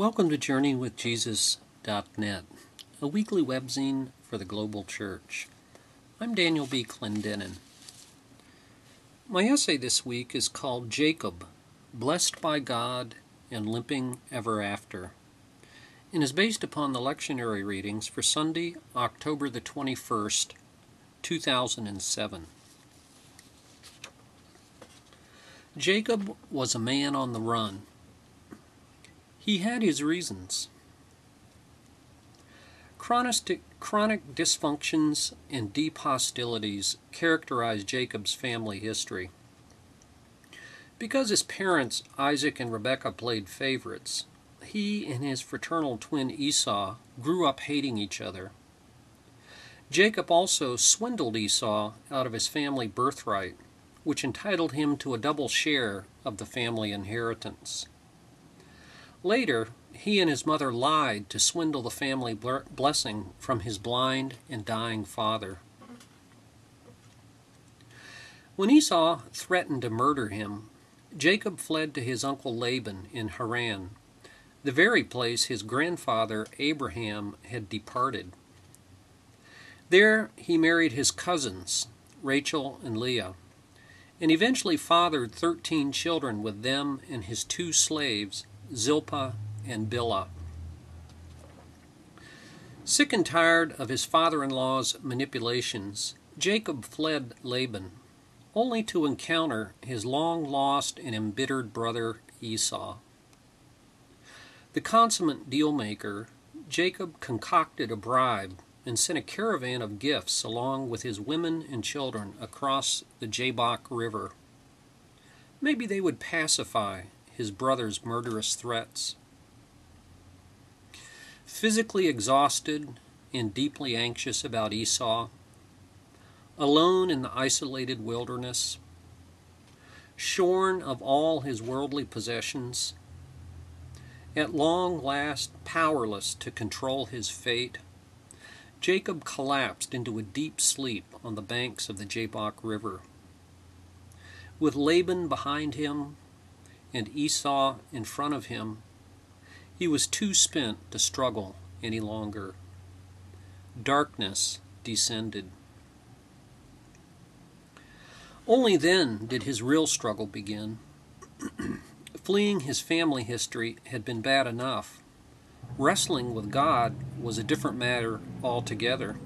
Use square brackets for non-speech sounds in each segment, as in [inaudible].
Welcome to JourneyWithJesus.net, a weekly webzine for the global church. I'm Daniel B. Clendenin. My essay this week is called Jacob, Blessed by God and Limping Ever After, and is based upon the lectionary readings for Sunday, October the 21st, 2007. Jacob was a man on the run. He had his reasons. Chronic, chronic dysfunctions and deep hostilities characterize Jacob's family history. Because his parents, Isaac and Rebekah, played favorites, he and his fraternal twin Esau grew up hating each other. Jacob also swindled Esau out of his family birthright, which entitled him to a double share of the family inheritance. Later, he and his mother lied to swindle the family blessing from his blind and dying father. When Esau threatened to murder him, Jacob fled to his uncle Laban in Haran, the very place his grandfather Abraham had departed. There he married his cousins, Rachel and Leah, and eventually fathered thirteen children with them and his two slaves, Zilpah, and Bilhah. Sick and tired of his father in law's manipulations, Jacob fled Laban, only to encounter his long lost and embittered brother Esau. The consummate dealmaker, Jacob concocted a bribe and sent a caravan of gifts along with his women and children across the Jabbok River. Maybe they would pacify his brother's murderous threats. Physically exhausted and deeply anxious about Esau, alone in the isolated wilderness, shorn of all his worldly possessions, at long last powerless to control his fate, Jacob collapsed into a deep sleep on the banks of the Jabbok River. With Laban behind him and Esau in front of him, he was too spent to struggle any longer. Darkness descended. Only then did his real struggle begin. [clears throat] Fleeing his family history had been bad enough. Wrestling with God was a different matter altogether.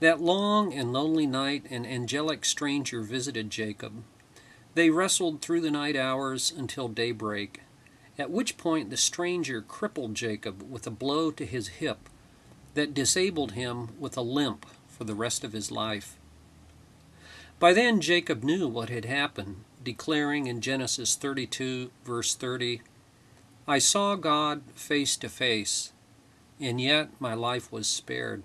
That long and lonely night, an angelic stranger visited Jacob they wrestled through the night hours until daybreak, at which point the stranger crippled Jacob with a blow to his hip that disabled him with a limp for the rest of his life. By then Jacob knew what had happened, declaring in Genesis 32, verse 30, I saw God face to face, and yet my life was spared.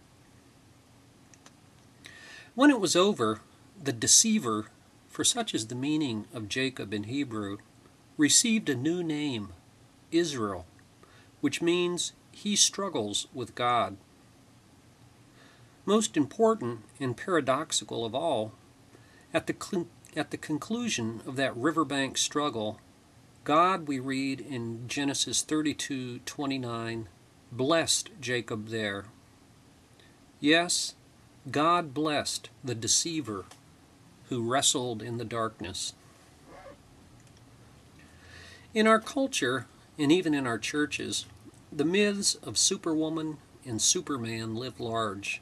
When it was over, the deceiver for such is the meaning of Jacob in Hebrew, received a new name, Israel, which means he struggles with God. Most important and paradoxical of all, at the, at the conclusion of that riverbank struggle, God, we read in Genesis 32:29, blessed Jacob there. Yes, God blessed the deceiver who wrestled in the darkness. In our culture, and even in our churches, the myths of Superwoman and Superman live large.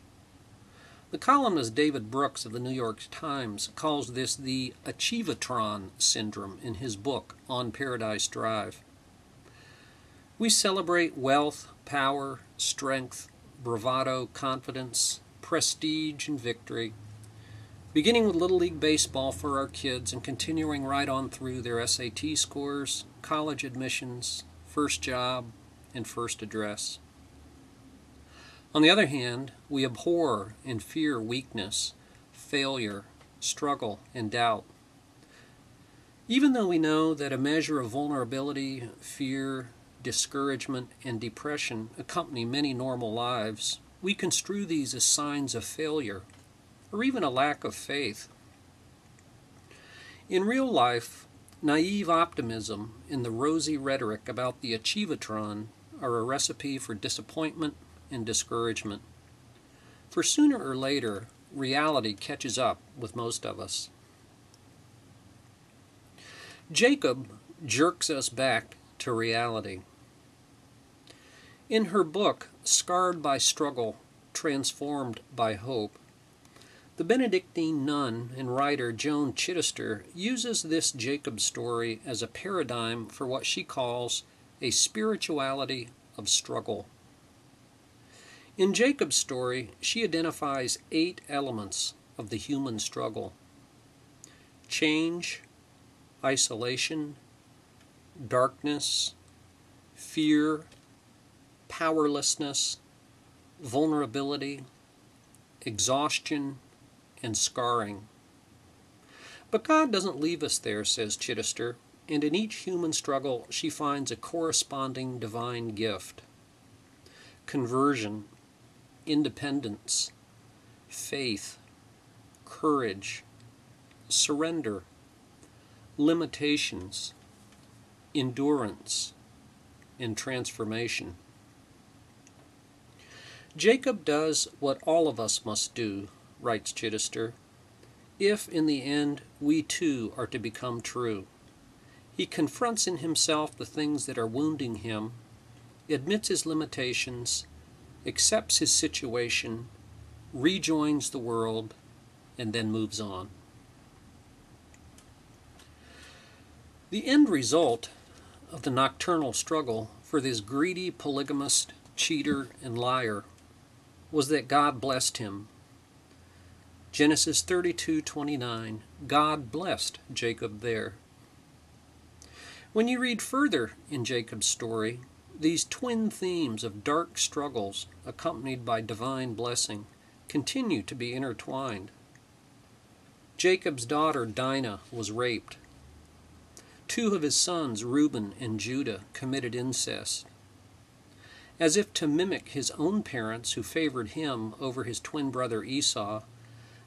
The columnist David Brooks of the New York Times calls this the Achievatron syndrome in his book On Paradise Drive. We celebrate wealth, power, strength, bravado, confidence, prestige, and victory beginning with Little League Baseball for our kids and continuing right on through their SAT scores, college admissions, first job, and first address. On the other hand, we abhor and fear weakness, failure, struggle, and doubt. Even though we know that a measure of vulnerability, fear, discouragement, and depression accompany many normal lives, we construe these as signs of failure or even a lack of faith. In real life, naive optimism and the rosy rhetoric about the achievatron are a recipe for disappointment and discouragement. For sooner or later, reality catches up with most of us. Jacob jerks us back to reality. In her book, Scarred by Struggle, Transformed by Hope, the Benedictine nun and writer Joan Chittister uses this Jacob story as a paradigm for what she calls a spirituality of struggle. In Jacob's story, she identifies eight elements of the human struggle change, isolation, darkness, fear, powerlessness, vulnerability, exhaustion, and scarring. But God doesn't leave us there, says Chittister, and in each human struggle she finds a corresponding divine gift conversion, independence, faith, courage, surrender, limitations, endurance, and transformation. Jacob does what all of us must do writes Chittister, if in the end we too are to become true. He confronts in himself the things that are wounding him, admits his limitations, accepts his situation, rejoins the world, and then moves on. The end result of the nocturnal struggle for this greedy polygamist, cheater, and liar was that God blessed him Genesis 32:29 God blessed Jacob there. When you read further in Jacob's story, these twin themes of dark struggles accompanied by divine blessing continue to be intertwined. Jacob's daughter Dinah was raped. Two of his sons, Reuben and Judah, committed incest. As if to mimic his own parents who favored him over his twin brother Esau,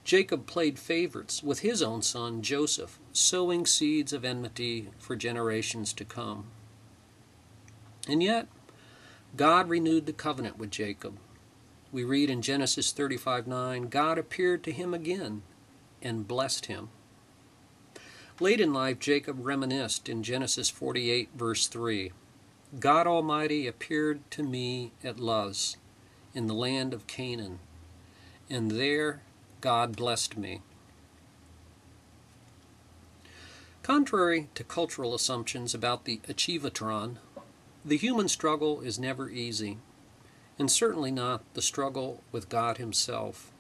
Jacob played favorites with his own son Joseph, sowing seeds of enmity for generations to come. And yet, God renewed the covenant with Jacob. We read in Genesis 35 9, God appeared to him again and blessed him. Late in life, Jacob reminisced in Genesis 48, verse 3 God Almighty appeared to me at Luz, in the land of Canaan, and there God blessed me. Contrary to cultural assumptions about the achievatron, the human struggle is never easy, and certainly not the struggle with God Himself.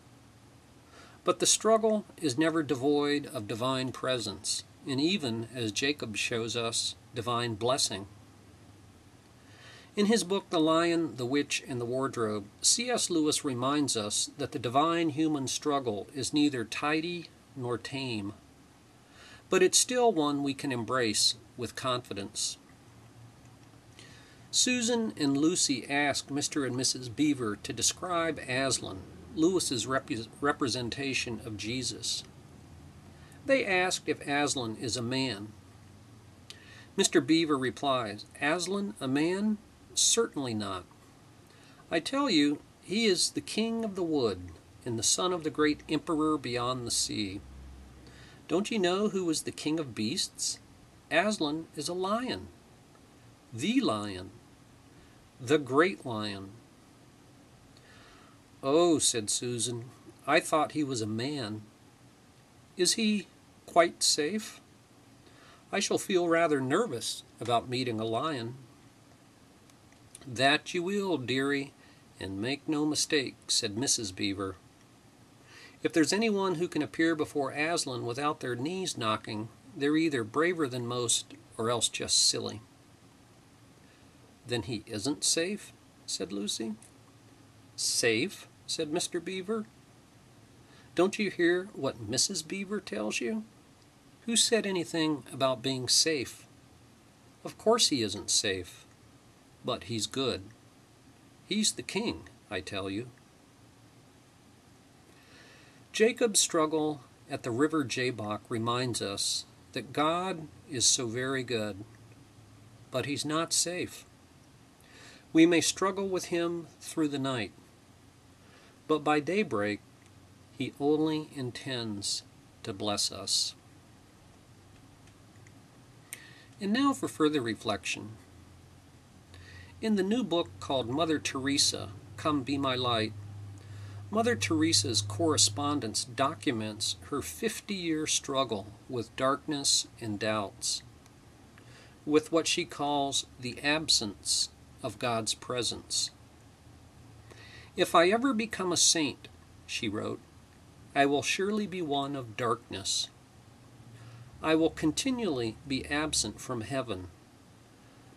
But the struggle is never devoid of divine presence, and even, as Jacob shows us, divine blessing. In his book, The Lion, the Witch, and the Wardrobe, C.S. Lewis reminds us that the divine human struggle is neither tidy nor tame, but it's still one we can embrace with confidence. Susan and Lucy asked Mr. and Mrs. Beaver to describe Aslan, Lewis's rep- representation of Jesus. They asked if Aslan is a man. Mr. Beaver replies, Aslan, a man? Certainly not. I tell you, he is the king of the wood, and the son of the great emperor beyond the sea. Don't you know who was the king of beasts? Aslan is a lion. The lion. The great lion. Oh, said Susan, I thought he was a man. Is he quite safe? I shall feel rather nervous about meeting a lion. That you will, dearie, and make no mistake, said Mrs. Beaver. If there's anyone who can appear before Aslan without their knees knocking, they're either braver than most or else just silly. Then he isn't safe? said Lucy. Safe? said Mr. Beaver. Don't you hear what Mrs. Beaver tells you? Who said anything about being safe? Of course he isn't safe but he's good. He's the king, I tell you. Jacob's struggle at the river Jabbok reminds us that God is so very good, but He's not safe. We may struggle with Him through the night, but by daybreak, He only intends to bless us. And now for further reflection. In the new book called Mother Teresa, Come Be My Light, Mother Teresa's correspondence documents her 50 year struggle with darkness and doubts, with what she calls the absence of God's presence. If I ever become a saint, she wrote, I will surely be one of darkness. I will continually be absent from heaven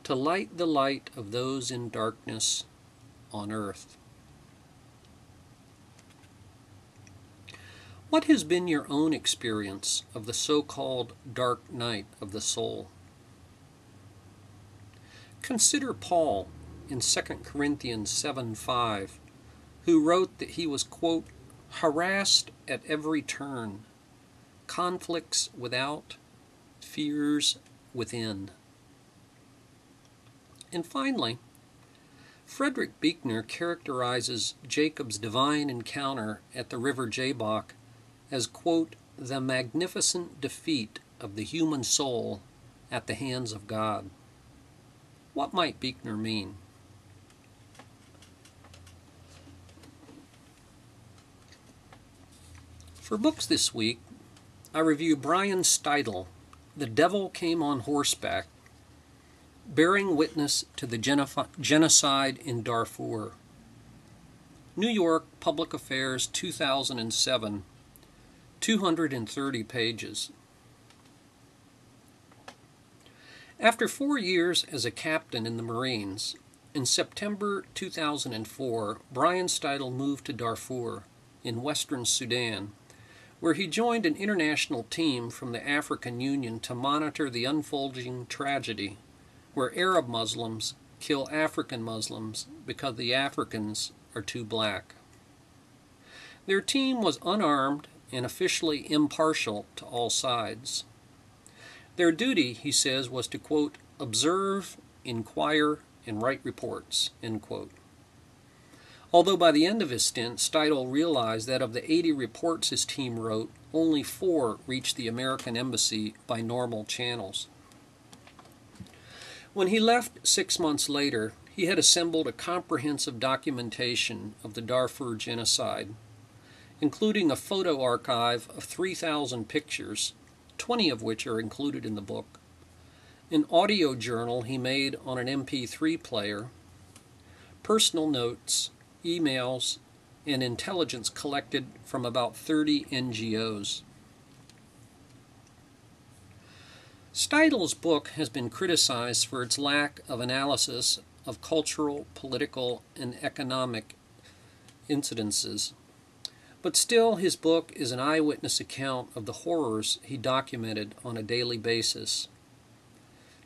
to light the light of those in darkness on earth. What has been your own experience of the so called dark night of the soul? Consider Paul in 2 Corinthians 7 5, who wrote that he was, quote, harassed at every turn, conflicts without, fears within. And finally, Frederick Buechner characterizes Jacob's divine encounter at the river Jabbok as, quote, the magnificent defeat of the human soul at the hands of God. What might Buechner mean? For books this week, I review Brian Steidle, The Devil Came on Horseback, Bearing Witness to the Genocide in Darfur. New York Public Affairs 2007 230 pages. After four years as a captain in the Marines, in September 2004, Brian Steidle moved to Darfur in western Sudan, where he joined an international team from the African Union to monitor the unfolding tragedy where Arab Muslims kill African Muslims because the Africans are too black. Their team was unarmed and officially impartial to all sides. Their duty, he says, was to, quote, observe, inquire, and write reports, end quote. Although by the end of his stint, Steidle realized that of the 80 reports his team wrote, only four reached the American Embassy by normal channels. When he left six months later, he had assembled a comprehensive documentation of the Darfur genocide including a photo archive of 3,000 pictures, 20 of which are included in the book, an audio journal he made on an MP3 player, personal notes, emails, and intelligence collected from about 30 NGOs. Steidle's book has been criticized for its lack of analysis of cultural, political, and economic incidences. But still, his book is an eyewitness account of the horrors he documented on a daily basis.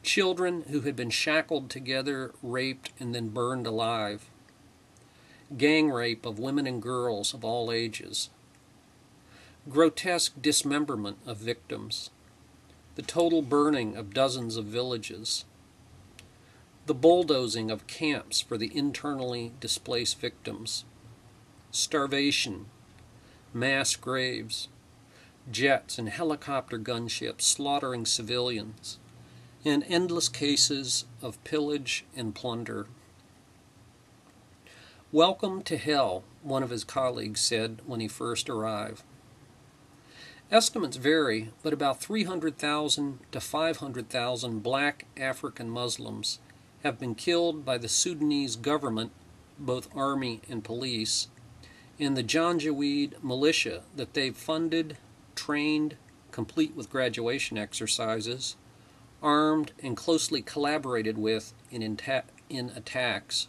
Children who had been shackled together, raped, and then burned alive. Gang rape of women and girls of all ages. Grotesque dismemberment of victims. The total burning of dozens of villages. The bulldozing of camps for the internally displaced victims. Starvation mass graves, jets and helicopter gunships slaughtering civilians, and endless cases of pillage and plunder. Welcome to hell, one of his colleagues said when he first arrived. Estimates vary, but about 300,000 to 500,000 black African Muslims have been killed by the Sudanese government, both army and police, in the Janjaweed militia that they've funded, trained, complete with graduation exercises, armed, and closely collaborated with in, in attacks.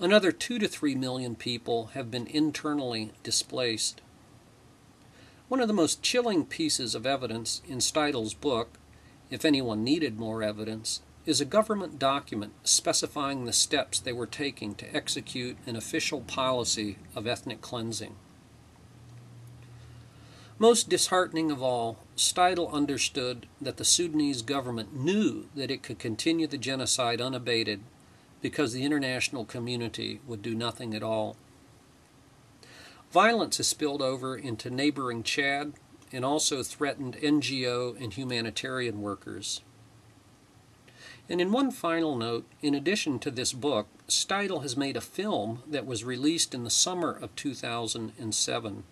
Another 2 to 3 million people have been internally displaced. One of the most chilling pieces of evidence in Steidle's book, if anyone needed more evidence, is a government document specifying the steps they were taking to execute an official policy of ethnic cleansing. Most disheartening of all, Steidle understood that the Sudanese government knew that it could continue the genocide unabated because the international community would do nothing at all. Violence has spilled over into neighboring Chad and also threatened NGO and humanitarian workers. And in one final note, in addition to this book, Steidle has made a film that was released in the summer of 2007.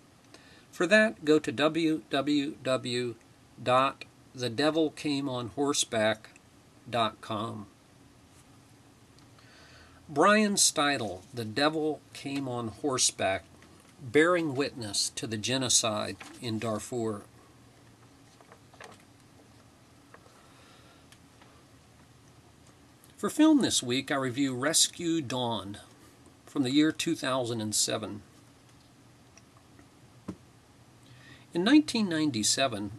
For that, go to www.thedevilcameonhorseback.com. Brian Steidle, The Devil Came on Horseback, bearing witness to the genocide in Darfur. For film this week, I review Rescue Dawn from the year 2007. In 1997,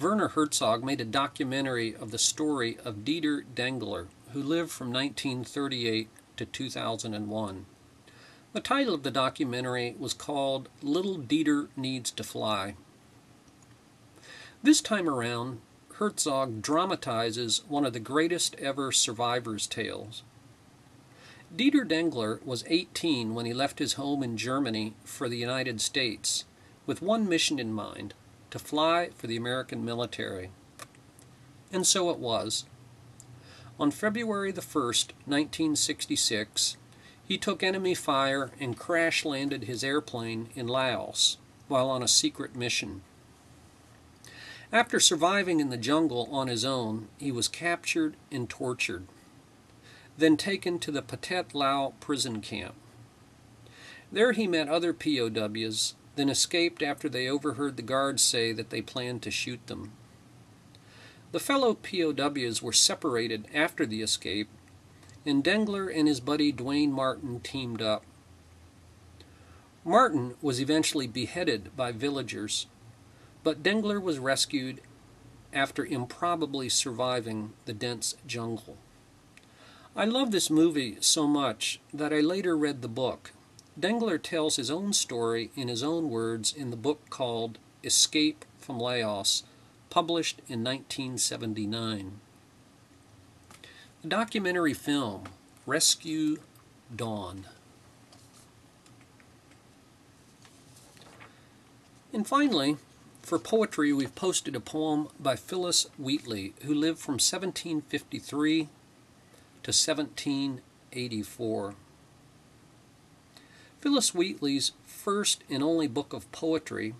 Werner Herzog made a documentary of the story of Dieter Dengler, who lived from 1938 to 2001. The title of the documentary was called Little Dieter Needs to Fly. This time around, Herzog dramatizes one of the greatest ever survivor's tales. Dieter Dengler was 18 when he left his home in Germany for the United States, with one mission in mind to fly for the American military. And so it was. On February the 1st, 1966, he took enemy fire and crash landed his airplane in Laos while on a secret mission. After surviving in the jungle on his own, he was captured and tortured, then taken to the Pathet Lao prison camp. There he met other POWs, then escaped after they overheard the guards say that they planned to shoot them. The fellow POWs were separated after the escape, and Dengler and his buddy Duane Martin teamed up. Martin was eventually beheaded by villagers but Dengler was rescued after improbably surviving the dense jungle. I love this movie so much that I later read the book. Dengler tells his own story in his own words in the book called Escape from Laos, published in 1979. Documentary film Rescue Dawn. And finally, for poetry, we've posted a poem by Phillis Wheatley, who lived from 1753 to 1784. Phillis Wheatley's first and only book of poetry,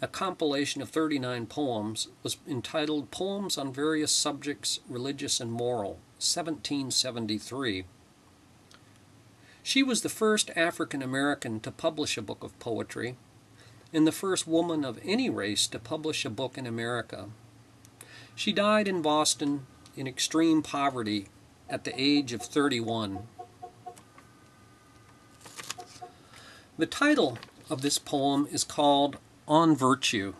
a compilation of 39 poems, was entitled Poems on Various Subjects, Religious and Moral, 1773. She was the first African American to publish a book of poetry and the first woman of any race to publish a book in America. She died in Boston in extreme poverty at the age of 31. The title of this poem is called On Virtue.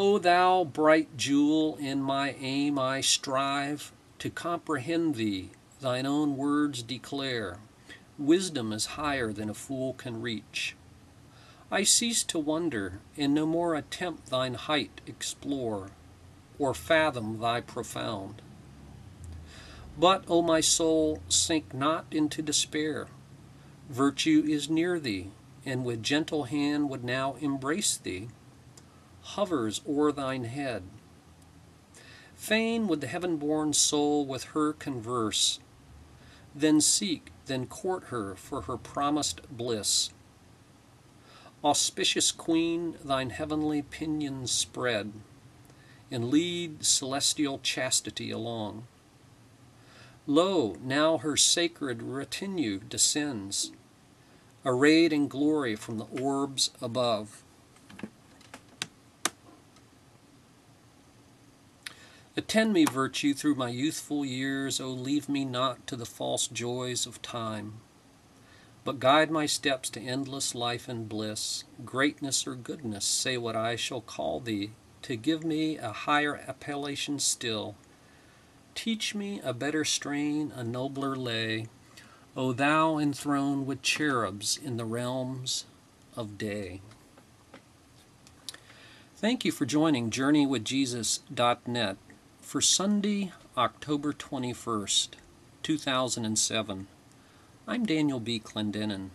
O thou bright jewel, in my aim I strive to comprehend thee, thine own words declare. Wisdom is higher than a fool can reach. I cease to wonder, and no more attempt thine height explore, or fathom thy profound. But, O my soul, sink not into despair. Virtue is near thee, and with gentle hand would now embrace thee, hovers o'er thine head. Fain would the heaven-born soul with her converse, then seek then court her for her promised bliss. Auspicious Queen, thine heavenly pinions spread, and lead celestial chastity along. Lo, now her sacred retinue descends, arrayed in glory from the orbs above. Attend me, virtue, through my youthful years, O leave me not to the false joys of time, but guide my steps to endless life and bliss. Greatness or goodness, say what I shall call thee, to give me a higher appellation still. Teach me a better strain, a nobler lay, O thou enthroned with cherubs in the realms of day. Thank you for joining JourneyWithJesus.net for Sunday, October 21st, 2007. I'm Daniel B. Clendenin.